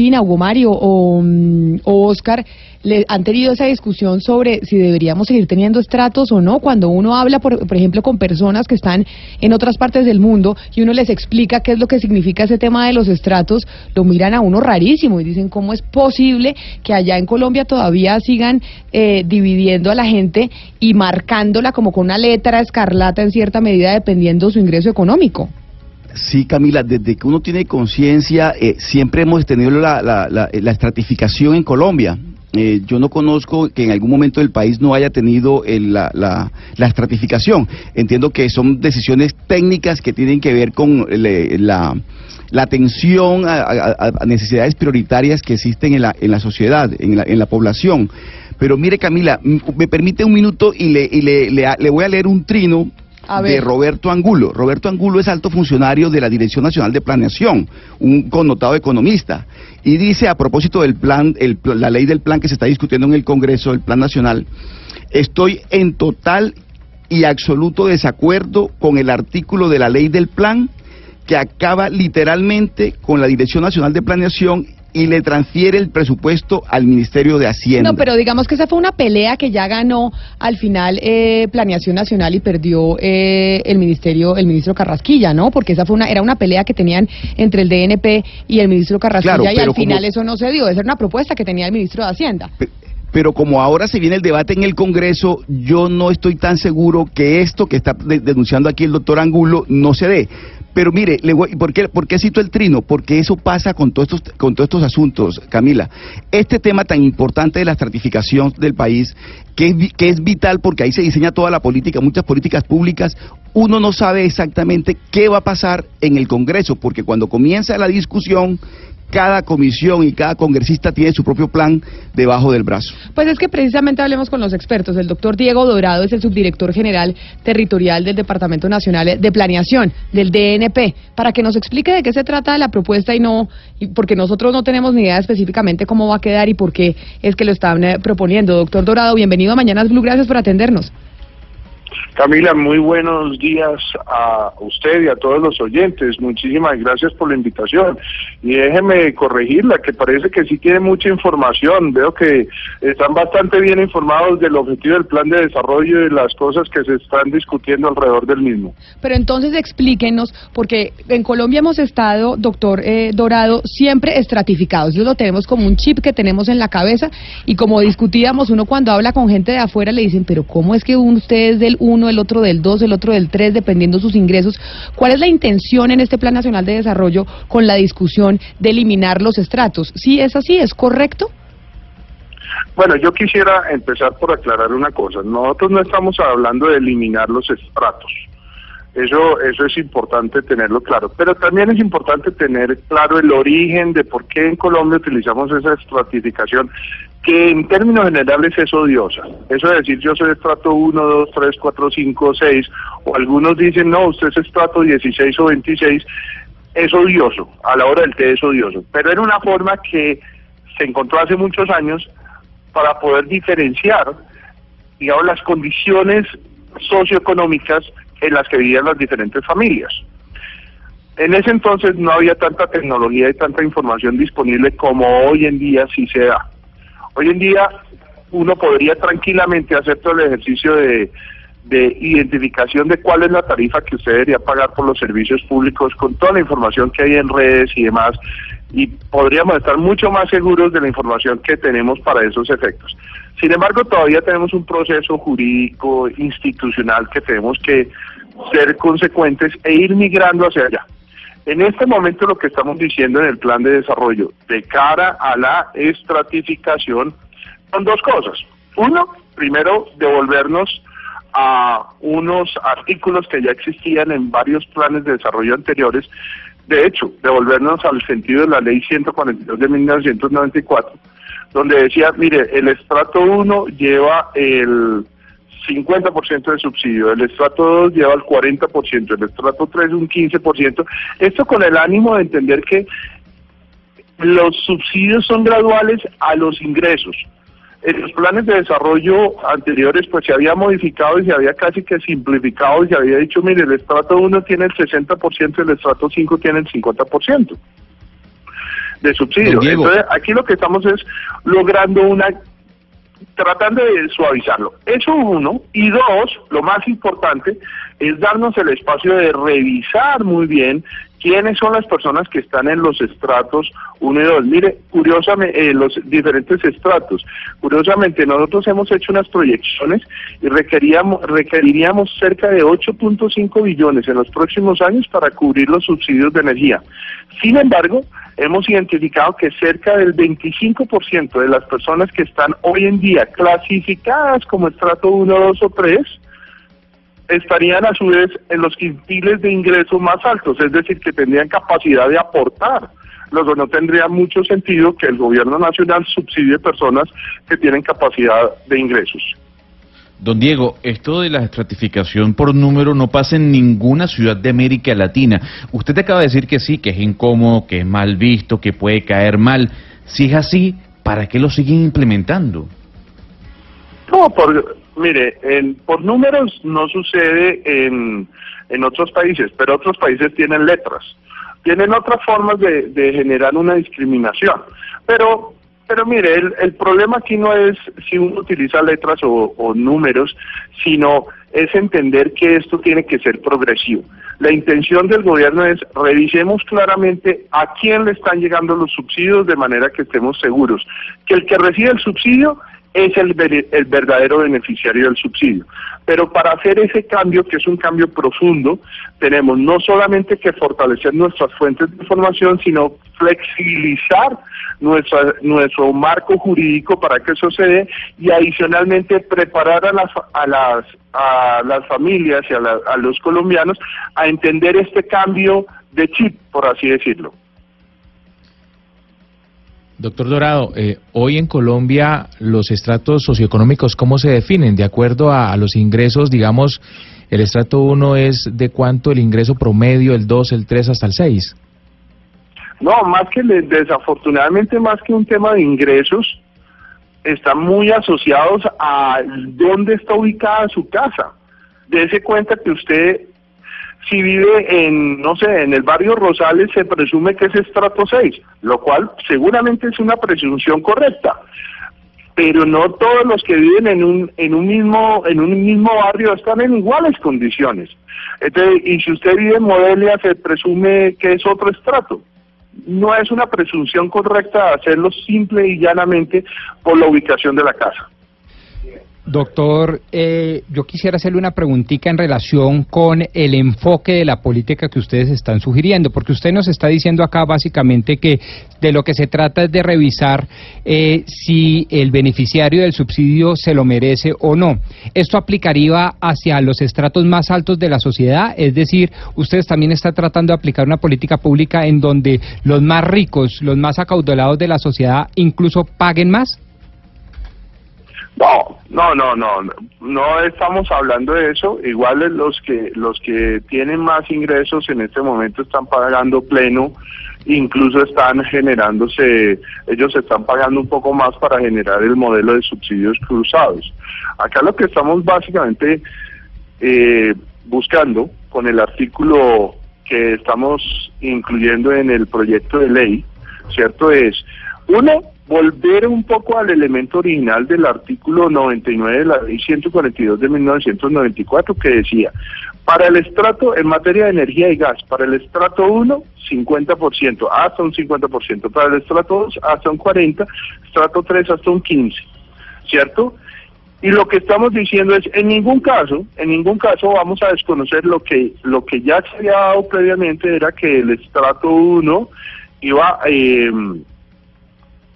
Cristina, Mario o, mm, o Oscar, le, han tenido esa discusión sobre si deberíamos seguir teniendo estratos o no. Cuando uno habla, por, por ejemplo, con personas que están en otras partes del mundo y uno les explica qué es lo que significa ese tema de los estratos, lo miran a uno rarísimo y dicen cómo es posible que allá en Colombia todavía sigan eh, dividiendo a la gente y marcándola como con una letra escarlata en cierta medida dependiendo su ingreso económico. Sí, Camila, desde que uno tiene conciencia, eh, siempre hemos tenido la, la, la, la estratificación en Colombia. Eh, yo no conozco que en algún momento del país no haya tenido el, la, la, la, estratificación. Entiendo que son decisiones técnicas que tienen que ver con la, la atención a, necesidades prioritarias que existen en la, en la sociedad, en la, en la población. Pero mire, Camila, me permite un minuto y le, y le, le, le voy a leer un trino de Roberto Angulo. Roberto Angulo es alto funcionario de la Dirección Nacional de Planeación, un connotado economista, y dice a propósito del plan, el, la ley del plan que se está discutiendo en el Congreso, el Plan Nacional, estoy en total y absoluto desacuerdo con el artículo de la ley del plan que acaba literalmente con la Dirección Nacional de Planeación y le transfiere el presupuesto al Ministerio de Hacienda. No, pero digamos que esa fue una pelea que ya ganó al final eh, Planeación Nacional y perdió eh, el ministerio, el ministro Carrasquilla, ¿no? Porque esa fue una era una pelea que tenían entre el DNP y el ministro Carrasquilla claro, y al final como... eso no se dio. Esa era una propuesta que tenía el ministro de Hacienda. Pero pero como ahora se viene el debate en el Congreso, yo no estoy tan seguro que esto que está de denunciando aquí el doctor Angulo no se dé. Pero mire, le voy, ¿por, qué, ¿por qué cito el trino? Porque eso pasa con todos, estos, con todos estos asuntos, Camila. Este tema tan importante de la estratificación del país, que es, que es vital porque ahí se diseña toda la política, muchas políticas públicas, uno no sabe exactamente qué va a pasar en el Congreso, porque cuando comienza la discusión, cada comisión y cada congresista tiene su propio plan debajo del brazo. Pues es que precisamente hablemos con los expertos. El doctor Diego Dorado es el subdirector general territorial del Departamento Nacional de Planeación, del DNP, para que nos explique de qué se trata la propuesta y no, y porque nosotros no tenemos ni idea específicamente cómo va a quedar y por qué es que lo están eh, proponiendo. Doctor Dorado, bienvenido a Mañanas Blue, gracias por atendernos. Camila, muy buenos días a usted y a todos los oyentes. Muchísimas gracias por la invitación. Y déjeme corregirla, que parece que sí tiene mucha información. Veo que están bastante bien informados del objetivo del plan de desarrollo y las cosas que se están discutiendo alrededor del mismo. Pero entonces explíquenos, porque en Colombia hemos estado, doctor eh, Dorado, siempre estratificados. Eso lo tenemos como un chip que tenemos en la cabeza y como discutíamos, uno cuando habla con gente de afuera le dicen, pero ¿cómo es que usted es del 1, el otro del 2, el otro del 3, dependiendo sus ingresos? ¿Cuál es la intención en este Plan Nacional de Desarrollo con la discusión de eliminar los estratos? ¿Sí es así? ¿Es correcto? Bueno, yo quisiera empezar por aclarar una cosa. Nosotros no estamos hablando de eliminar los estratos. Eso, eso es importante tenerlo claro. Pero también es importante tener claro el origen de por qué en Colombia utilizamos esa estratificación, que en términos generales es odiosa. Eso es decir, yo soy estrato 1, 2, 3, 4, 5, 6, o algunos dicen, no, usted es estrato 16 o 26, es odioso, a la hora del té es odioso. Pero era una forma que se encontró hace muchos años para poder diferenciar, digamos, las condiciones socioeconómicas en las que vivían las diferentes familias. En ese entonces no había tanta tecnología y tanta información disponible como hoy en día sí se da. Hoy en día uno podría tranquilamente hacer todo el ejercicio de, de identificación de cuál es la tarifa que usted debería pagar por los servicios públicos con toda la información que hay en redes y demás y podríamos estar mucho más seguros de la información que tenemos para esos efectos. Sin embargo, todavía tenemos un proceso jurídico, institucional que tenemos que ser consecuentes e ir migrando hacia allá. En este momento lo que estamos diciendo en el plan de desarrollo de cara a la estratificación son dos cosas. Uno, primero, devolvernos a unos artículos que ya existían en varios planes de desarrollo anteriores, de hecho, devolvernos al sentido de la ley 142 de 1994, donde decía, mire, el estrato 1 lleva el 50% de subsidio, el estrato 2 lleva el 40%, el estrato 3 un 15%, esto con el ánimo de entender que los subsidios son graduales a los ingresos. En los planes de desarrollo anteriores pues se había modificado y se había casi que simplificado y se había dicho, mire, el estrato 1 tiene el 60% y el estrato 5 tiene el 50%. de subsidio. Entonces, aquí lo que estamos es logrando una tratando de suavizarlo. Eso uno. Y dos, lo más importante, es darnos el espacio de revisar muy bien quiénes son las personas que están en los estratos 1 y 2. Mire, curiosamente, eh, los diferentes estratos. Curiosamente, nosotros hemos hecho unas proyecciones y requeríamos, requeriríamos cerca de 8.5 billones en los próximos años para cubrir los subsidios de energía. Sin embargo, hemos identificado que cerca del 25% de las personas que están hoy en día clasificadas como estrato 1, 2 o 3, estarían a su vez en los quintiles de ingresos más altos, es decir, que tendrían capacidad de aportar. Luego no tendría mucho sentido que el gobierno nacional subsidie personas que tienen capacidad de ingresos. Don Diego, esto de la estratificación por número no pasa en ninguna ciudad de América Latina. Usted acaba de decir que sí, que es incómodo, que es mal visto, que puede caer mal. Si es así, ¿para qué lo siguen implementando? No, por, Mire, por números no sucede en, en otros países, pero otros países tienen letras. Tienen otras formas de, de generar una discriminación. Pero pero mire, el, el, problema aquí no es si uno utiliza letras o, números, sino es entender que esto tiene que ser progresivo. La intención del gobierno es revisemos claramente a quién le están llegando los subsidios de manera que estemos seguros que el que recibe el subsidio es el, el, verdadero beneficiario del subsidio. Pero para hacer ese cambio, que es un cambio profundo, tenemos no solamente que fortalecer nuestras fuentes de información, sino flexibilizar nuestra, nuestro marco jurídico para que eso se dé y adicionalmente preparar a las, a las, a las familias y a, a los colombianos a entender este cambio de chip, por así decirlo. Doctor Dorado, eh, hoy en Colombia los estratos socioeconómicos, ¿cómo se definen? De acuerdo a, los ingresos, digamos, el estrato 1 es de cuánto el ingreso promedio, el 2, el 3 hasta el 6. No, más que desafortunadamente más que un tema de ingresos, están muy asociados a dónde está ubicada su casa. Dese cuenta que usted si vive en, no sé, en el barrio Rosales, se presume que es estrato 6, lo cual seguramente es una presunción correcta. Pero no todos los que viven en un, en un mismo, en un mismo barrio están en iguales condiciones. Entonces, y si usted vive en Modelia, se presume que es otro estrato. No es una presunción correcta hacerlo simple y llanamente por la ubicación de la casa. Doctor, eh, yo quisiera hacerle una preguntita en relación con el enfoque de la política que ustedes están sugiriendo, porque usted nos está diciendo acá básicamente que de lo que se trata es de revisar eh, si el beneficiario del subsidio se lo merece o no. ¿Esto aplicaría hacia los estratos más altos de la sociedad? Es decir, ustedes también están tratando de aplicar una política pública en donde los más ricos, los más acaudalados de la sociedad incluso paguen más? No, no, no, no, no estamos hablando de eso. Igual los que los que tienen más ingresos en este momento están pagando pleno, incluso están generándose, ellos están pagando un poco más para generar el modelo de subsidios cruzados. Acá lo que estamos básicamente eh, buscando con el artículo que estamos incluyendo en el proyecto de ley, ¿cierto? Es, uno, volver un poco al elemento original del artículo 99 de la ley 142 de 1994 que decía, para el estrato en materia de energía y gas, para el estrato 1, 50%, hasta un 50%, para el estrato 2, hasta un 40%, estrato 3, hasta un 15%, ¿cierto? Y lo que estamos diciendo es, en ningún caso, en ningún caso vamos a desconocer lo que, lo que ya se había dado previamente, era que el estrato 1 iba... Eh,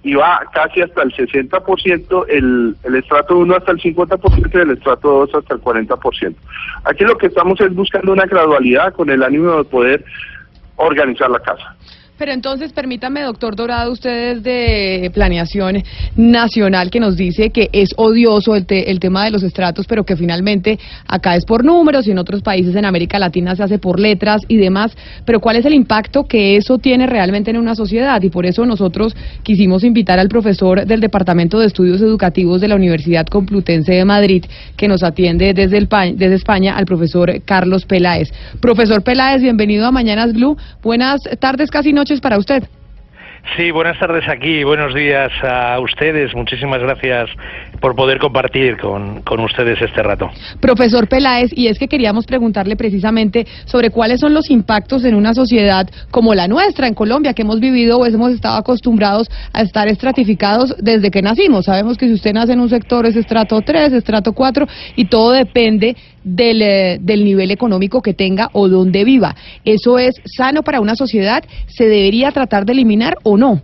y va casi hasta el 60%, el, el estrato 1 hasta el 50% y el estrato 2 hasta el 40%. Aquí lo que estamos es buscando una gradualidad con el ánimo de poder organizar la casa. Pero entonces, permítame, doctor Dorado, ustedes de Planeación Nacional, que nos dice que es odioso el, el tema de los estratos, pero que finalmente acá es por números y en otros países en América Latina se hace por letras y demás. Pero ¿cuál es el impacto que eso tiene realmente en una sociedad? Y por eso nosotros quisimos invitar al profesor del Departamento de Estudios Educativos de la Universidad Complutense de Madrid, que nos atiende desde, el, desde España, al profesor Carlos Peláez. Profesor Peláez, bienvenido a Mañanas Blue. Buenas tardes, casi noches para usted. Sí, buenas tardes aquí, buenos días a ustedes. Muchísimas gracias por poder compartir con, con, ustedes este rato. Profesor Peláez, y es que queríamos preguntarle precisamente sobre cuáles son los impactos en una sociedad como la nuestra, en Colombia, que hemos vivido o hemos estado acostumbrados a estar estratificados desde que nacimos. Sabemos que si usted nace en un sector es estrato 3, estrato 4, y todo depende del, eh, del nivel económico que tenga o donde viva. ¿Eso es sano para una sociedad? ¿Se debería tratar de eliminar o no?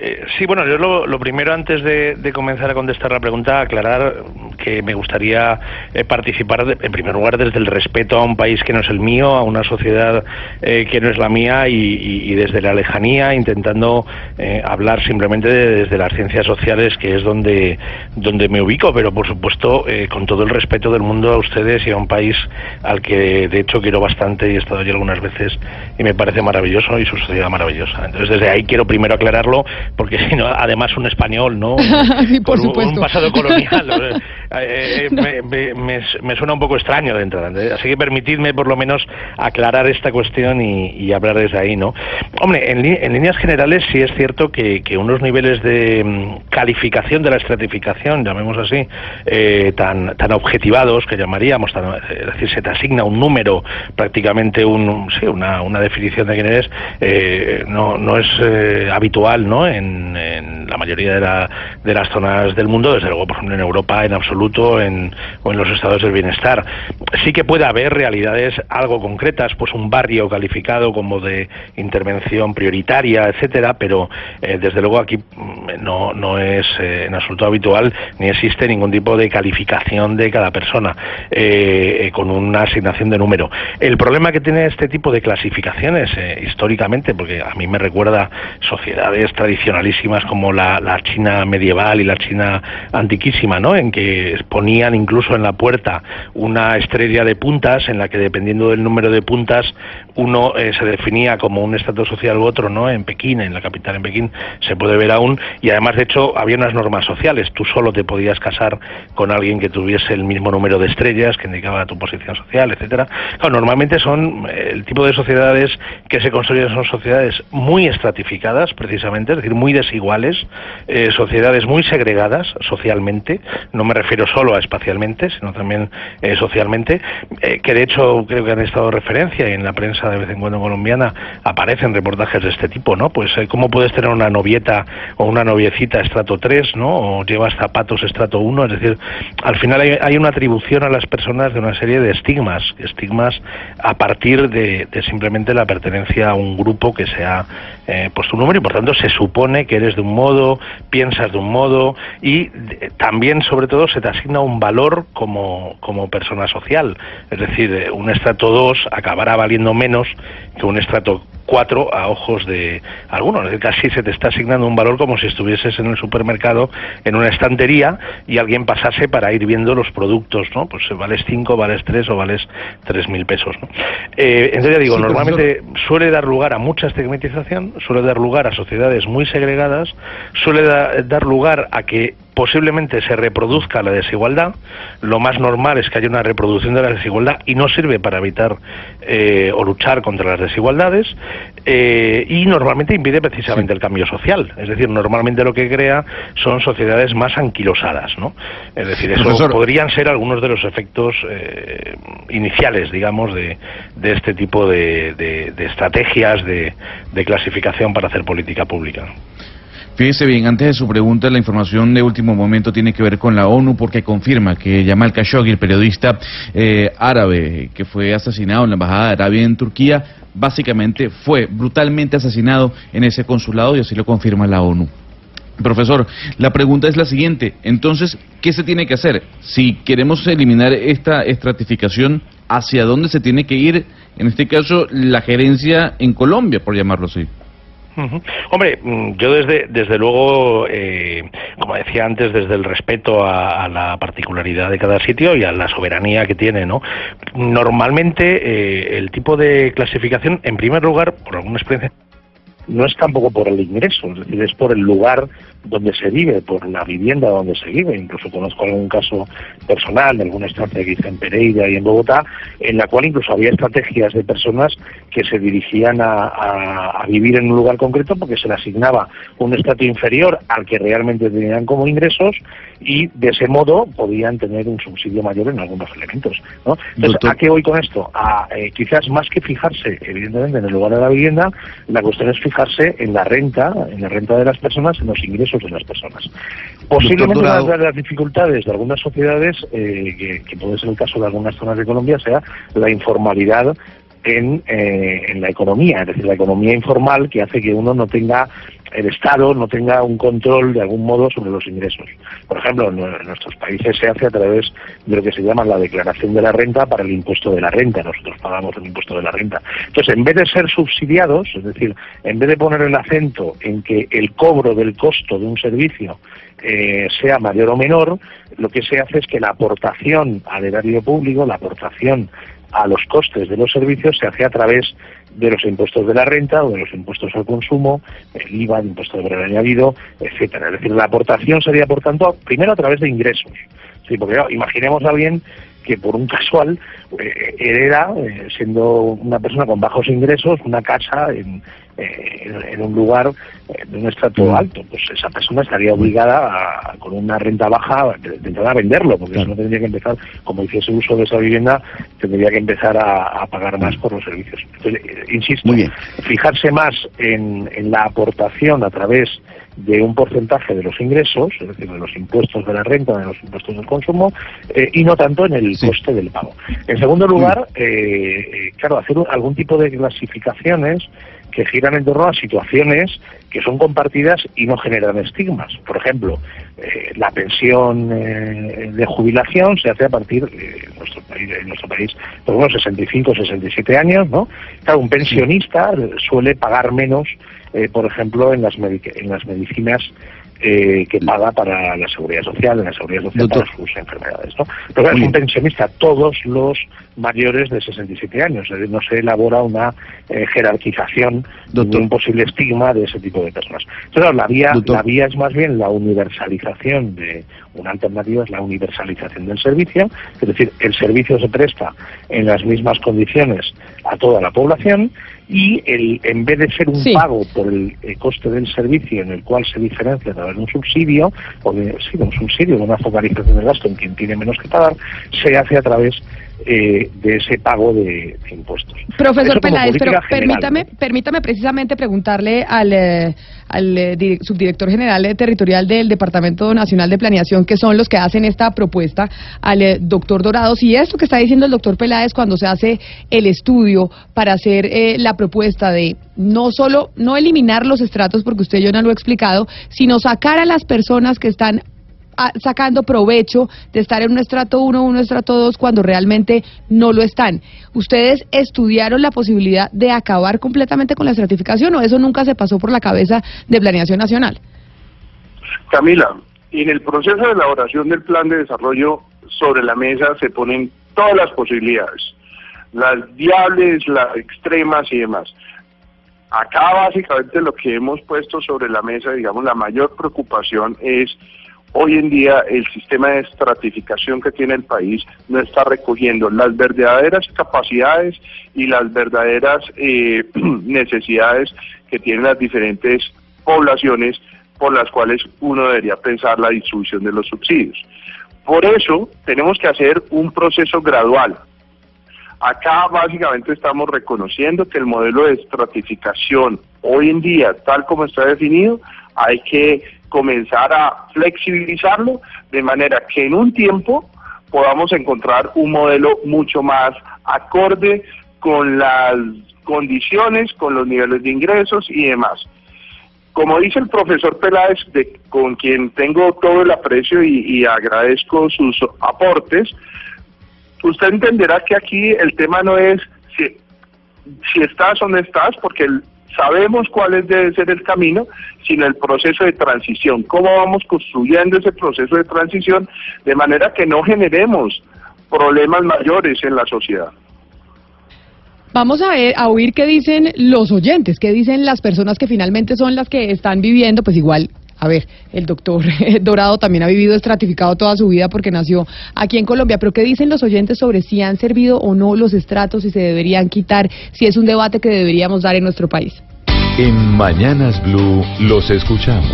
Eh, sí, bueno, yo lo, primero antes de, comenzar a contestar la pregunta, aclarar que me gustaría eh, participar en primer lugar desde el respeto a un país que no es el mío, a una sociedad eh, que no es la mía y, desde la lejanía intentando hablar simplemente desde las ciencias sociales que es donde, donde me ubico, pero por supuesto con todo el respeto del mundo a ustedes y a un país al que de hecho quiero bastante y he estado allí algunas veces y me parece maravilloso y su sociedad maravillosa. Entonces desde ahí quiero primero aclararlo porque si no, además un español, ¿no? por un, pasado colonial. Eh, eh, me, suena un poco extraño dentro. Así que permitidme por lo menos aclarar esta cuestión y, hablar desde ahí, ¿no? Hombre, en, líneas generales sí es cierto que, unos niveles de mm, calificación de la estratificación, llamemos así, eh, tan, tan objetivados que llamaríamos, es decir, se te asigna un número, prácticamente un, sí, una, una definición de quién eres, no, no es habitual, ¿no? En, la mayoría de, de, las zonas del mundo, desde luego, por ejemplo, en Europa en absoluto en, o en los estados del bienestar. Sí que puede haber realidades algo concretas, pues un barrio calificado como de intervención prioritaria, etcétera, pero eh, desde luego aquí mm, no, no es eh, en absoluto habitual ni existe ningún tipo de calificación de cada persona eh, con una asignación de número. El problema que tiene este tipo de clasificaciones históricamente, porque a mí me recuerda sociedades tradicionales, como la, China medieval y la China antiquísima, ¿no? En que ponían incluso en la puerta una estrella de puntas en la que dependiendo del número de puntas uno eh, se definía como un estatus social u otro, ¿no? En Pekín, en la capital en Pekín, se puede ver aún y además de hecho había unas normas sociales. Tú solo te podías casar con alguien que tuviese el mismo número de estrellas que indicaba tu posición social, etcétera. normalmente son eh, el tipo de sociedades que se construyen son sociedades muy estratificadas, precisamente, es decir, muy desiguales, eh, sociedades muy segregadas socialmente, no me refiero solo a espacialmente, sino también eh, socialmente, eh, que de hecho creo que han estado referencia y en la prensa de vez en cuando colombiana aparecen reportajes de este tipo, ¿no? Pues cómo puedes tener una novieta o una noviecita estrato 3, ¿no? O llevas zapatos estrato 1, es decir, al final hay, una atribución a las personas de una serie de estigmas, estigmas a partir de, de simplemente la pertenencia a un grupo que sea pues tu número y por tanto se supone que eres de un modo, piensas de un modo y también, sobre todo, se te asigna un valor como, como persona social. Es decir, eh, un estrato 2 acabará valiendo menos que un estrato cuatro a ojos de algunos. Es decir, casi se te está asignando un valor como si estuvieses en el supermercado en una estantería y alguien pasase para ir viendo los productos, ¿no? Pues vales cinco, vales tres o vales tres mil pesos, ¿no? Eh, entonces ya digo, normalmente suele dar lugar a mucha estigmatización, suele dar lugar a sociedades muy segregadas, suele dar lugar a que posiblemente se reproduzca la desigualdad. Lo más normal es que haya una reproducción de la desigualdad y no sirve para evitar eh, o luchar contra las desigualdades eh, y normalmente impide precisamente el cambio social. Es decir, normalmente lo que crea son sociedades más anquilosadas. ¿no? Es decir, eso podrían ser algunos de los efectos eh, iniciales, digamos, de, de este tipo de, de estrategias de, clasificación para hacer política pública. Fíjese bien, antes de su pregunta, la información de último momento tiene que ver con la ONU porque confirma que Jamal Khashoggi, el periodista eh, árabe que fue asesinado en la Embajada de Arabia en Turquía, básicamente fue brutalmente asesinado en ese consulado y así lo confirma la ONU. Profesor, la pregunta es la siguiente. Entonces, ¿qué se tiene que hacer? Si queremos eliminar esta estratificación, ¿hacia dónde se tiene que ir, en este caso, la gerencia en Colombia, por llamarlo así? Hombre, mm, yo desde, desde luego, eh, como decía antes, desde el respeto a, la particularidad de cada sitio y a la soberanía que tiene, ¿no? Normalmente eh, el tipo de clasificación, en primer lugar, por alguna experiencia, no es tampoco por el ingreso, es decir, es por el lugar donde se vive, por la vivienda donde se vive. Incluso conozco algún caso personal de alguna estancia que hice en Pereira y en Bogotá, en la cual incluso había estrategias de personas que se dirigían a, a vivir en un lugar concreto porque se le asignaba un estatus inferior al que realmente tenían como ingresos y de ese modo podían tener un subsidio mayor en algunos elementos. ¿no? Entonces, ¿a qué voy con esto? A, eh, quizás más que fijarse, evidentemente, en el lugar de la vivienda, la cuestión es fijarse en la renta, en la renta de las personas, en los ingresos de las personas. Posiblemente una de las dificultades de algunas sociedades, eh, que, que puede ser el caso de algunas zonas de Colombia, sea la informalidad en, eh, en la economía, es decir, la economía informal que hace que uno no tenga el Estado no tenga un control de algún modo sobre los ingresos. Por ejemplo, en, nuestros países se hace a través de lo que se llama la declaración de la renta para el impuesto de la renta. Nosotros pagamos el impuesto de la renta. Entonces, en vez de ser subsidiados, es decir, en vez de poner el acento en que el cobro del costo de un servicio eh, sea mayor o menor, lo que se hace es que la aportación al erario público, la aportación a los costes de los servicios se hace a través de los impuestos de la renta o de los impuestos al consumo, el IVA, el impuesto de valor añadido, etcétera. Es decir, la aportación sería, por tanto, primero a través de ingresos. Sí, porque imaginemos a alguien que por un casual eh, hereda, eh, siendo una persona con bajos ingresos, una casa en, eh, en, un lugar de un estrato mm. alto. Pues esa persona estaría obligada, a, con una renta baja, de, entrada a venderlo, porque eso no tendría que empezar, como hiciese uso de esa vivienda, tendría que empezar a, pagar más por los servicios. Entonces, insisto, fijarse más en, en la aportación a través de un porcentaje de los ingresos, es decir, de los impuestos de la renta, de los impuestos del consumo, eh, y no tanto en el coste del pago. En segundo lugar, mm. eh, eh, claro, hacer algún tipo de clasificaciones que giran en torno a situaciones que son compartidas y no generan estigmas. Por ejemplo, la pensión de jubilación se hace a partir de nuestro país, en nuestro país, por unos 65 67 años, ¿no? Claro, un pensionista suele pagar menos eh, por ejemplo, en las, en las medicinas eh, que paga para la seguridad social, en la seguridad social para sus enfermedades. ¿no? Pero es un pensionista, todos los mayores de 67 años, es decir, no se elabora una eh, jerarquización de un posible estigma de ese tipo de personas. Entonces, la vía, la vía es más bien la universalización de una alternativa, es la universalización del servicio, es decir, el servicio se presta en las mismas condiciones a toda la población y el, en vez de ser un pago por el, coste del servicio en el cual se diferencia un subsidio, o de, un subsidio, de una focalización del gasto en quien tiene menos que pagar, se hace a través eh, de ese pago de, impuestos. Profesor Peláez, pero permítame, permítame precisamente preguntarle al, eh, al eh, subdirector general territorial del Departamento Nacional de Planeación, que son los que hacen esta propuesta, al doctor Dorado, si esto que está diciendo el doctor Peláez cuando se hace el estudio para hacer la propuesta de no solo no eliminar los estratos, porque usted yo no lo ha explicado, sino sacar a las personas que están sacando provecho de estar en un estrato 1 o un estrato 2 cuando realmente no lo están. ¿Ustedes estudiaron la posibilidad de acabar completamente con la estratificación o eso nunca se pasó por la cabeza de Planeación Nacional? Camila, en el proceso de elaboración del plan de desarrollo sobre la mesa se ponen todas las posibilidades, las viables, las extremas y demás. Acá básicamente lo que hemos puesto sobre la mesa, digamos, la mayor preocupación es Hoy en día el sistema de estratificación que tiene el país no está recogiendo las verdaderas capacidades y las verdaderas eh, necesidades que tienen las diferentes poblaciones por las cuales uno debería pensar la distribución de los subsidios. Por eso tenemos que hacer un proceso gradual. Acá básicamente estamos reconociendo que el modelo de estratificación hoy en día, tal como está definido, hay que comenzar a flexibilizarlo de manera que en un tiempo podamos encontrar un modelo mucho más acorde con las condiciones, con los niveles de ingresos y demás. Como dice el profesor Peláez, con quien tengo todo el aprecio y, agradezco sus aportes, usted entenderá que aquí el tema no es si, si estás o no estás, porque el, sabemos cuál debe ser el camino, sino el proceso de transición. ¿Cómo vamos construyendo ese proceso de transición de manera que no generemos problemas mayores en la sociedad? Vamos a ver, oír qué dicen los oyentes, qué dicen las personas que finalmente son las que están viviendo, pues igual a ver, el doctor Dorado también ha vivido estratificado toda su vida porque nació aquí en Colombia, pero ¿qué dicen los oyentes sobre si han servido o no los estratos, si se deberían quitar, si es un debate que deberíamos dar en nuestro país? En Mañanas Blue los escuchamos.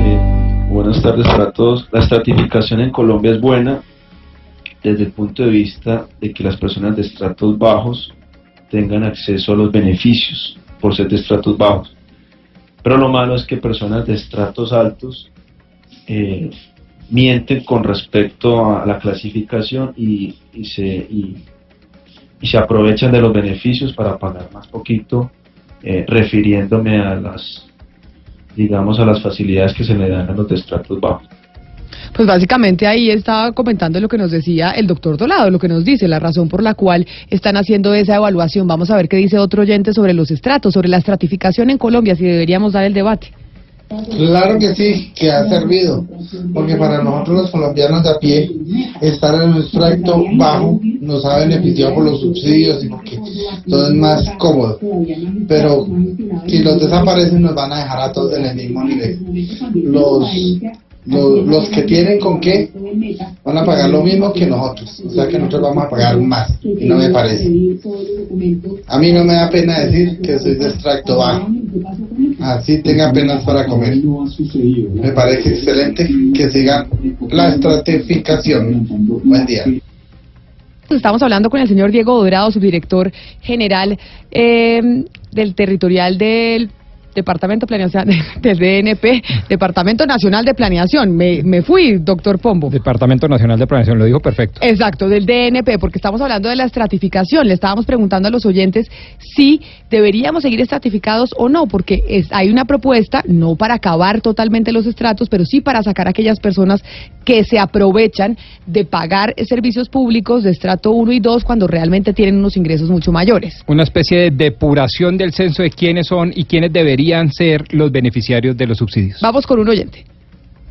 Eh, buenas tardes para todos. La estratificación en Colombia es buena desde el punto de vista de que las personas de estratos bajos tengan acceso a los beneficios por ser de estratos bajos. Pero lo malo es que personas de estratos altos eh, mienten con respecto a la clasificación y, se, y, se aprovechan de los beneficios para pagar más poquito, eh, refiriéndome a las, digamos, a las facilidades que se le dan a los de estratos bajos. Pues básicamente ahí estaba comentando lo que nos decía el doctor Dolado, lo que nos dice, la razón por la cual están haciendo esa evaluación. Vamos a ver qué dice otro oyente sobre los estratos, sobre la estratificación en Colombia, si deberíamos dar el debate. Claro que sí, que ha servido, porque para nosotros los colombianos de a pie, estar en un extracto bajo nos ha beneficiado por los subsidios y porque todo es más cómodo. Pero si los desaparecen nos van a dejar a todos en el mismo nivel. Los los, que tienen con qué van a pagar lo mismo que nosotros, o sea que nosotros vamos a pagar más, y no me parece. A mí no me da pena decir que soy de extracto bajo, así tenga penas para comer. Me parece excelente que sigan la estratificación. Buen día. Estamos hablando con el señor Diego Dorado, subdirector general eh, del territorial del Departamento de Planeación del DNP, Departamento Nacional de Planeación. Me, me fui, doctor Pombo. Departamento Nacional de Planeación, lo dijo perfecto. Exacto, del DNP, porque estamos hablando de la estratificación. Le estábamos preguntando a los oyentes si deberíamos seguir estratificados o no, porque es, hay una propuesta, no para acabar totalmente los estratos, pero sí para sacar a aquellas personas que se aprovechan de pagar servicios públicos de estrato 1 y 2 cuando realmente tienen unos ingresos mucho mayores. Una especie de depuración del censo de quiénes son y quiénes deberían ser los beneficiarios de los subsidios. Vamos con un oyente.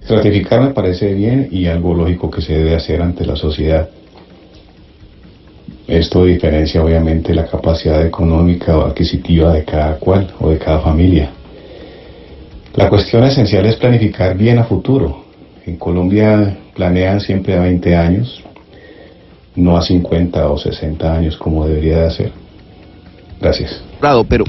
Estratificar me parece bien y algo lógico que se debe hacer ante la sociedad. Esto diferencia obviamente la capacidad económica o adquisitiva de cada cual o de cada familia. La cuestión esencial es planificar bien a futuro, en Colombia planean siempre a 20 años, no a 50 o 60 años como debería de ser. Gracias. Dorado, pero,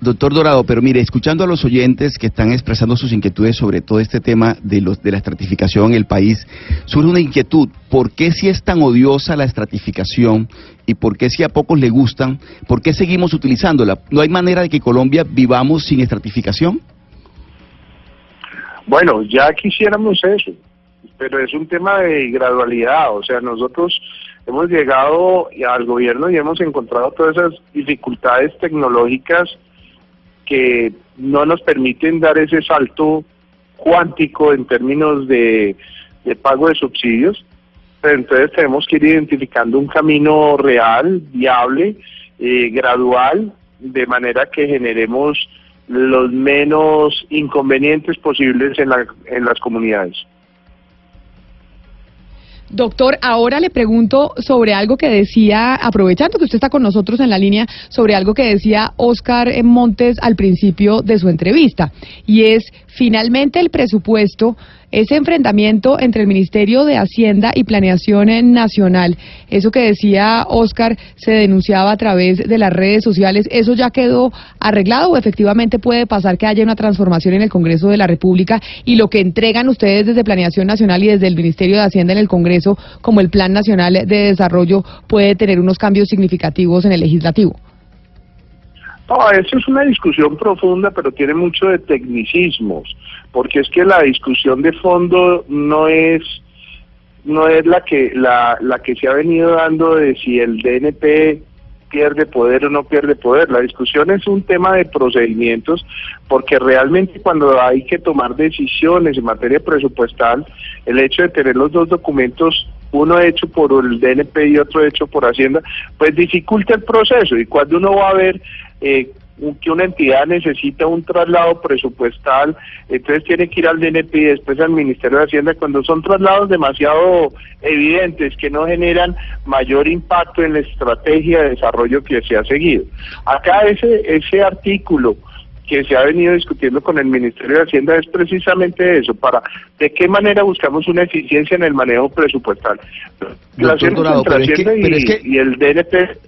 doctor Dorado, pero mire, escuchando a los oyentes que están expresando sus inquietudes sobre todo este tema de, los, de la estratificación en el país, surge una inquietud. ¿Por qué si es tan odiosa la estratificación y por qué si a pocos le gustan, por qué seguimos utilizándola? ¿No hay manera de que Colombia vivamos sin estratificación? Bueno, ya quisiéramos eso, pero es un tema de gradualidad, o sea, nosotros hemos llegado al gobierno y hemos encontrado todas esas dificultades tecnológicas que no nos permiten dar ese salto cuántico en términos de, pago de subsidios, pero entonces tenemos que ir identificando un camino real, viable, eh, gradual, de manera que generemos los menos inconvenientes posibles en, la, en las comunidades. Doctor, ahora le pregunto sobre algo que decía, aprovechando que usted está con nosotros en la línea, sobre algo que decía Oscar Montes al principio de su entrevista, y es, finalmente el presupuesto ese enfrentamiento entre el Ministerio de Hacienda y Planeación Nacional, eso que decía Oscar, se denunciaba a través de las redes sociales, ¿eso ya quedó arreglado o efectivamente puede pasar que haya una transformación en el Congreso de la República y lo que entregan ustedes desde Planeación Nacional y desde el Ministerio de Hacienda en el Congreso como el Plan Nacional de Desarrollo puede tener unos cambios significativos en el legislativo? No, eso es una discusión profunda, pero tiene mucho de tecnicismos, porque es que la discusión de fondo no es no es la que la, la que se ha venido dando de si el DNP pierde poder o no pierde poder. La discusión es un tema de procedimientos, porque realmente cuando hay que tomar decisiones en materia presupuestal, el hecho de tener los dos documentos uno hecho por el DNP y otro hecho por Hacienda, pues dificulta el proceso. Y cuando uno va a ver eh, que una entidad necesita un traslado presupuestal, entonces tiene que ir al DNP y después al Ministerio de Hacienda cuando son traslados demasiado evidentes que no generan mayor impacto en la estrategia de desarrollo que se ha seguido. Acá ese, ese artículo que se ha venido discutiendo con el Ministerio de Hacienda es precisamente eso, para de qué manera buscamos una eficiencia en el manejo presupuestal. Doctor Dorado, pero es que, pero es que, y el DNP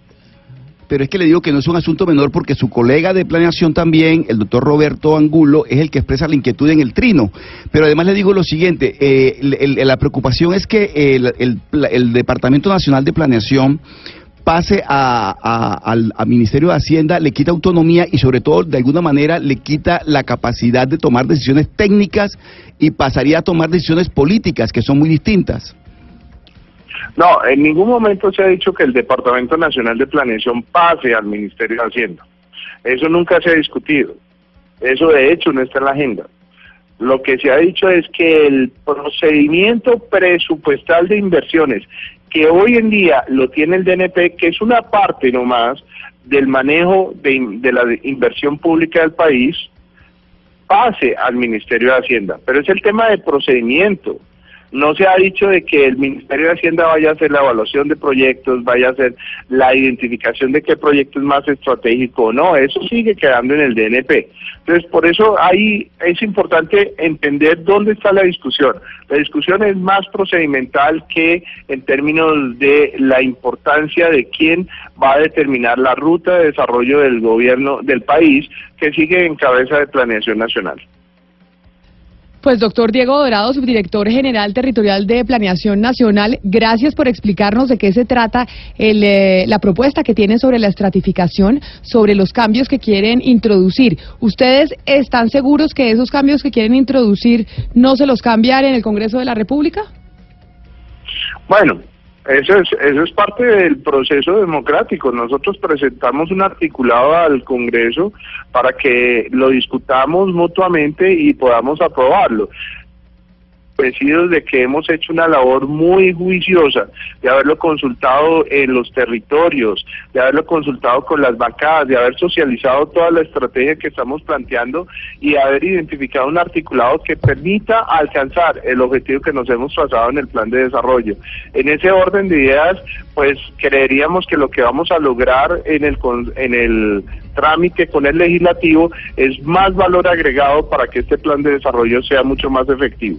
pero es que le digo que no es un asunto menor porque su colega de planeación también, el doctor Roberto Angulo, es el que expresa la inquietud en el trino. Pero además le digo lo siguiente, eh, la preocupación es que el, Departamento Nacional de Planeación pase al, Ministerio de Hacienda, le quita autonomía y sobre todo de alguna manera le quita la capacidad de tomar decisiones técnicas y pasaría a tomar decisiones políticas que son muy distintas. No, en ningún momento se ha dicho que el Departamento Nacional de Planeación pase al Ministerio de Hacienda. Eso nunca se ha discutido. Eso de hecho no está en la agenda. Lo que se ha dicho es que el procedimiento presupuestal de inversiones, que hoy en día lo tiene el DNP, que es una parte nomás del manejo de, de la inversión pública del país, pase al Ministerio de Hacienda. Pero es el tema de procedimiento. No se ha dicho de que el Ministerio de Hacienda vaya a hacer la evaluación de proyectos, vaya a hacer la identificación de qué proyecto es más estratégico o no, eso sigue quedando en el DNP. Entonces, por eso ahí es importante entender dónde está la discusión. La discusión es más procedimental que en términos de la importancia de quién va a determinar la ruta de desarrollo del gobierno del país que sigue en cabeza de planeación nacional. Pues doctor Diego Dorado, subdirector general territorial de Planeación Nacional, gracias por explicarnos de qué se trata eh, la propuesta que tienen sobre la estratificación, sobre los cambios que quieren introducir. ¿Ustedes están seguros que esos cambios que quieren introducir no se los cambian en el Congreso de la República? Bueno, eso es, eso es parte del proceso democrático. Nosotros presentamos un articulado al Congreso para que lo discutamos mutuamente y podamos aprobarlo de que hemos hecho una labor muy juiciosa, de haberlo consultado en los territorios, de haberlo consultado con las bancadas, de haber socializado toda la estrategia que estamos planteando y haber identificado un articulado que permita alcanzar el objetivo que nos hemos trazado en el plan de desarrollo. En ese orden de ideas, pues creeríamos que lo que vamos a lograr en el, en el trámite con el legislativo es más valor agregado para que este plan de desarrollo sea mucho más efectivo.